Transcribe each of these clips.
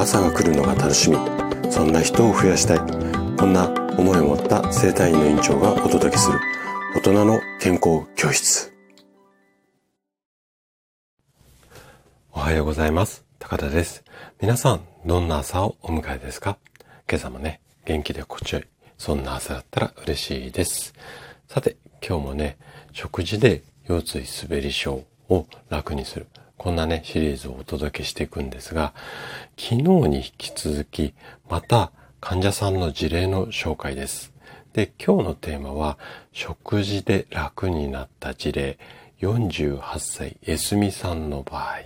朝が来るのが楽しみ。そんな人を増やしたい。こんな思いを持った生体院の院長がお届けする。大人の健康教室。おはようございます。高田です。皆さんどんな朝をお迎えですか？今朝もね元気で心地よい。そんな朝だったら嬉しいです。さて今日もね食事で腰椎滑り症を楽にする。こんなね、シリーズをお届けしていくんですが、昨日に引き続き、また患者さんの事例の紹介です。で、今日のテーマは、食事で楽になった事例、48歳、エスミさんの場合、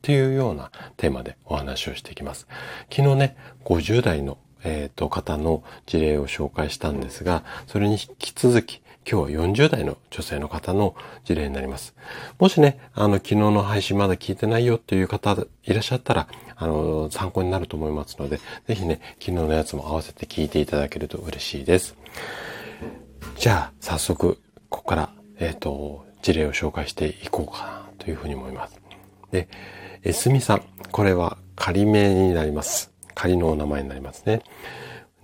というようなテーマでお話をしていきます。昨日ね、50代のえー、と、方の事例を紹介したんですが、それに引き続き、今日は40代の女性の方の事例になります。もしね、あの、昨日の配信まだ聞いてないよっていう方いらっしゃったら、あの、参考になると思いますので、ぜひね、昨日のやつも合わせて聞いていただけると嬉しいです。じゃあ、早速、ここから、えっ、ー、と、事例を紹介していこうかなというふうに思います。で、えすみさん。これは仮名になります。仮のお名前になりますね。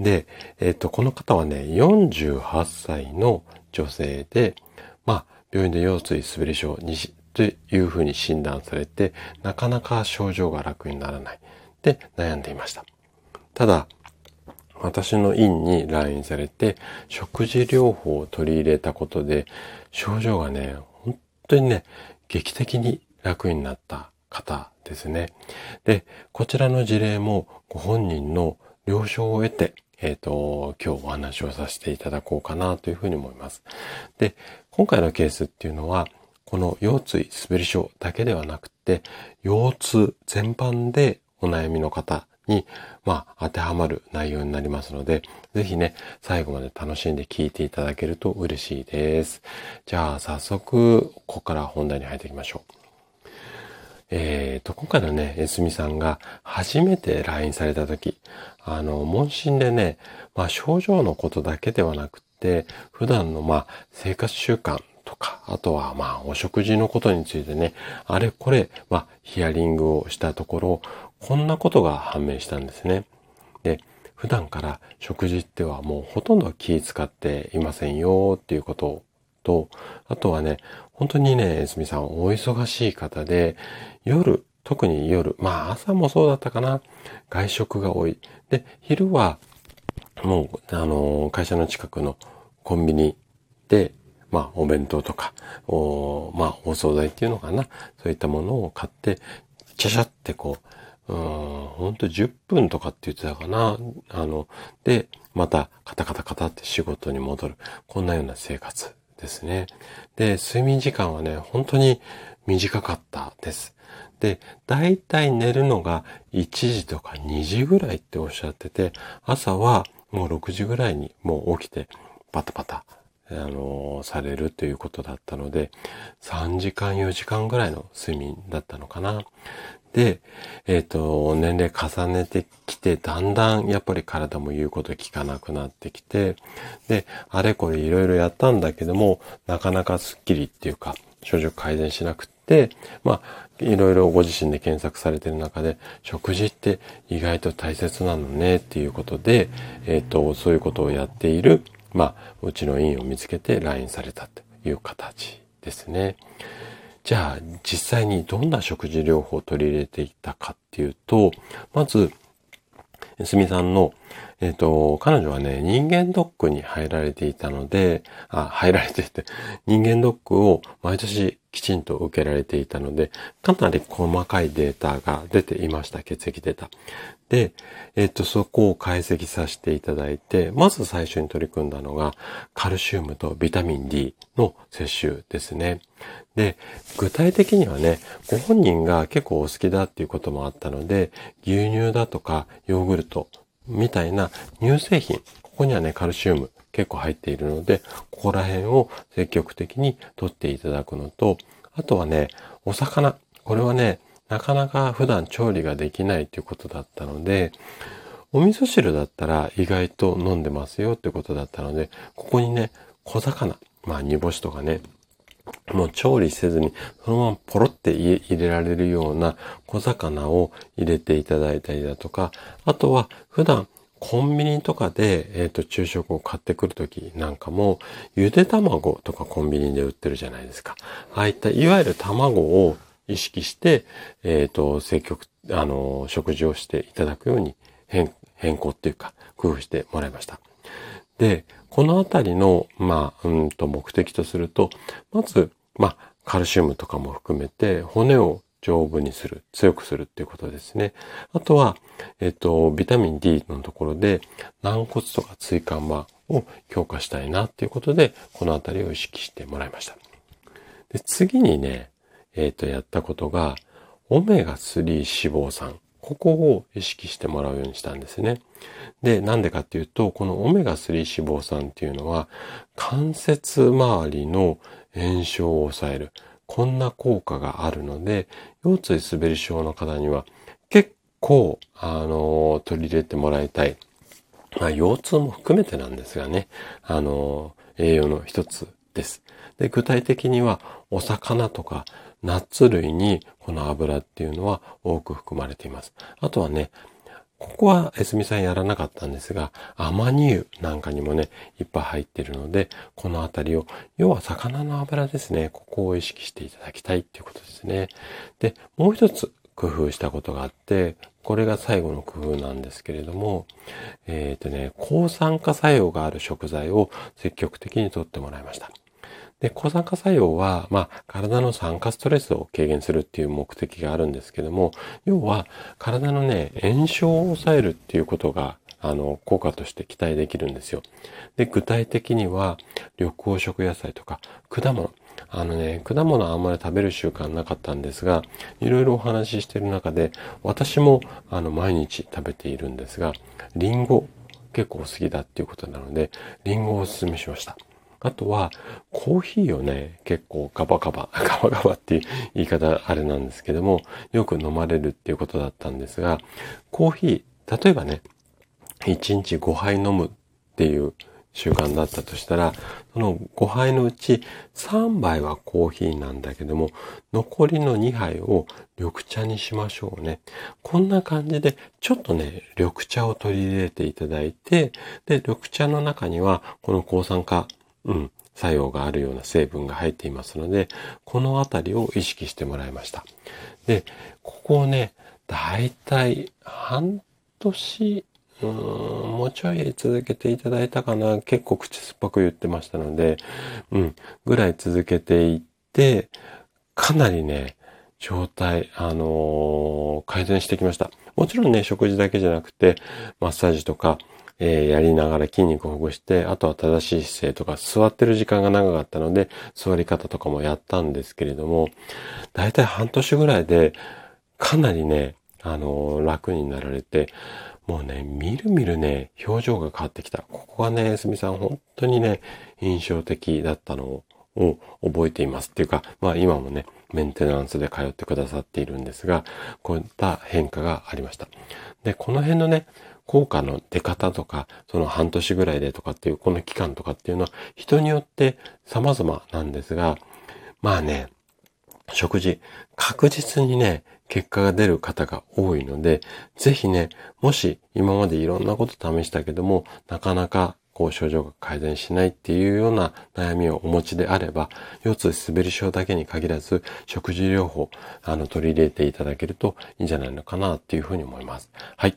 で、えっ、ー、と、この方はね、48歳の女性で、まあ、病院で腰椎滑り症にというふうに診断されて、なかなか症状が楽にならない。で、悩んでいました。ただ、私の院に来院されて、食事療法を取り入れたことで、症状がね、本当にね、劇的に楽になった方ですね。で、こちらの事例もご本人の了承を得て、えっ、ー、と、今日お話をさせていただこうかなというふうに思います。で、今回のケースっていうのは、この腰椎滑り症だけではなくて、腰痛全般でお悩みの方に、まあ、当てはまる内容になりますので、ぜひね、最後まで楽しんで聞いていただけると嬉しいです。じゃあ、早速、ここから本題に入っていきましょう。えっ、ー、と、今回のね、エスミさんが初めて来院された時、あの、問診でね、まあ症状のことだけではなくて、普段のまあ生活習慣とか、あとはまあお食事のことについてね、あれこれ、まあヒアリングをしたところ、こんなことが判明したんですね。で、普段から食事ってはもうほとんど気使っていませんよっていうことと、あとはね、本当にね、エスミさんお忙しい方で、夜、特に夜、まあ朝もそうだったかな、外食が多い。で、昼は、もう、あの、会社の近くのコンビニで、まあ、お弁当とか、おまあ、お惣菜っていうのかな。そういったものを買って、ちゃちゃってこう、うん、ほんと10分とかって言ってたかな。あの、で、また、カタカタカタって仕事に戻る。こんなような生活ですね。で、睡眠時間はね、本当に短かったです。で、だいたい寝るのが1時とか2時ぐらいっておっしゃってて、朝はもう6時ぐらいにもう起きてパタパタ、あのー、されるということだったので、3時間4時間ぐらいの睡眠だったのかな。で、えっ、ー、と、年齢重ねてきて、だんだんやっぱり体も言うこと聞かなくなってきて、で、あれこれいろいろやったんだけども、なかなかスッキリっていうか、症状改善しなくって、まあ、いろいろご自身で検索されてる中で、食事って意外と大切なのねっていうことで、えっ、ー、と、そういうことをやっている、まあ、うちの院を見つけて来院されたという形ですね。じゃあ実際にどんな食事療法を取り入れていったかっていうと、まず、すみさんの、えっ、ー、と、彼女はね、人間ドックに入られていたので、あ、入られていて、人間ドックを毎年きちんと受けられていたので、かなり細かいデータが出ていました、血液データ。で、えっ、と、そこを解析させていただいて、まず最初に取り組んだのが、カルシウムとビタミン D の摂取ですね。で、具体的にはね、ご本人が結構お好きだっていうこともあったので、牛乳だとかヨーグルトみたいな乳製品、ここにはね、カルシウム結構入っているので、ここら辺を積極的に取っていただくのと、あとはね、お魚。これはね、なかなか普段調理ができないということだったので、お味噌汁だったら意外と飲んでますよってことだったので、ここにね、小魚、まあ煮干しとかね、もう調理せずに、そのままポロって入れられるような小魚を入れていただいたりだとか、あとは普段コンビニとかで、えっ、ー、と、昼食を買ってくるときなんかも、ゆで卵とかコンビニで売ってるじゃないですか。ああいった、いわゆる卵を意識して、えっ、ー、と、積極、あの、食事をしていただくように変、変更っていうか、工夫してもらいました。で、このあたりの、まあ、うんと目的とすると、まず、まあ、カルシウムとかも含めて骨を丈夫にする、強くするっていうことですね。あとは、えっ、と、ビタミン D のところで軟骨とか椎間板を強化したいなっていうことで、このあたりを意識してもらいました。で次にね、えっ、と、やったことが、オメガ3脂肪酸。ここを意識してもらうようにしたんですね。で、なんでかっていうと、このオメガ3脂肪酸っていうのは、関節周りの炎症を抑える。こんな効果があるので、腰椎滑り症の方には結構、あの、取り入れてもらいたい。まあ、腰痛も含めてなんですがね、あの、栄養の一つです。で、具体的には、お魚とか、ナッツ類にこの油っていうのは多く含まれています。あとはね、ここはエスミさんやらなかったんですが、アマニ油なんかにもね、いっぱい入ってるので、このあたりを、要は魚の油ですね、ここを意識していただきたいっていうことですね。で、もう一つ工夫したことがあって、これが最後の工夫なんですけれども、えっ、ー、とね、抗酸化作用がある食材を積極的にとってもらいました。で、抗酸化作用は、まあ、体の酸化ストレスを軽減するっていう目的があるんですけども、要は、体のね、炎症を抑えるっていうことが、あの、効果として期待できるんですよ。で、具体的には、緑黄色野菜とか、果物。あのね、果物はあんまり食べる習慣なかったんですが、いろいろお話ししてる中で、私も、あの、毎日食べているんですが、リンゴ結構好きだっていうことなので、リンゴをお勧めしました。あとは、コーヒーをね、結構ガバガバ、ガバガバっていう言い方あれなんですけども、よく飲まれるっていうことだったんですが、コーヒー、例えばね、1日5杯飲むっていう習慣だったとしたら、その5杯のうち3杯はコーヒーなんだけども、残りの2杯を緑茶にしましょうね。こんな感じで、ちょっとね、緑茶を取り入れていただいて、で、緑茶の中には、この抗酸化うん、作用があるような成分が入っていますので、このあたりを意識してもらいました。で、ここをね、だいたい半年、うん、もうちょい続けていただいたかな。結構口酸っぱく言ってましたので、うん、ぐらい続けていって、かなりね、状態、あのー、改善してきました。もちろんね、食事だけじゃなくて、マッサージとか、えー、やりながら筋肉をほぐして、あとは正しい姿勢とか、座ってる時間が長かったので、座り方とかもやったんですけれども、だいたい半年ぐらいで、かなりね、あのー、楽になられて、もうね、みるみるね、表情が変わってきた。ここがね、すみさん本当にね、印象的だったのを覚えていますっていうか、まあ今もね、メンテナンスで通ってくださっているんですが、こういった変化がありました。で、この辺のね、効果の出方とか、その半年ぐらいでとかっていう、この期間とかっていうのは人によって様々なんですが、まあね、食事、確実にね、結果が出る方が多いので、ぜひね、もし今までいろんなこと試したけども、なかなかこう症状が改善しないっていうような悩みをお持ちであれば、腰痛滑り症だけに限らず、食事療法、あの、取り入れていただけるといいんじゃないのかなっていうふうに思います。はい。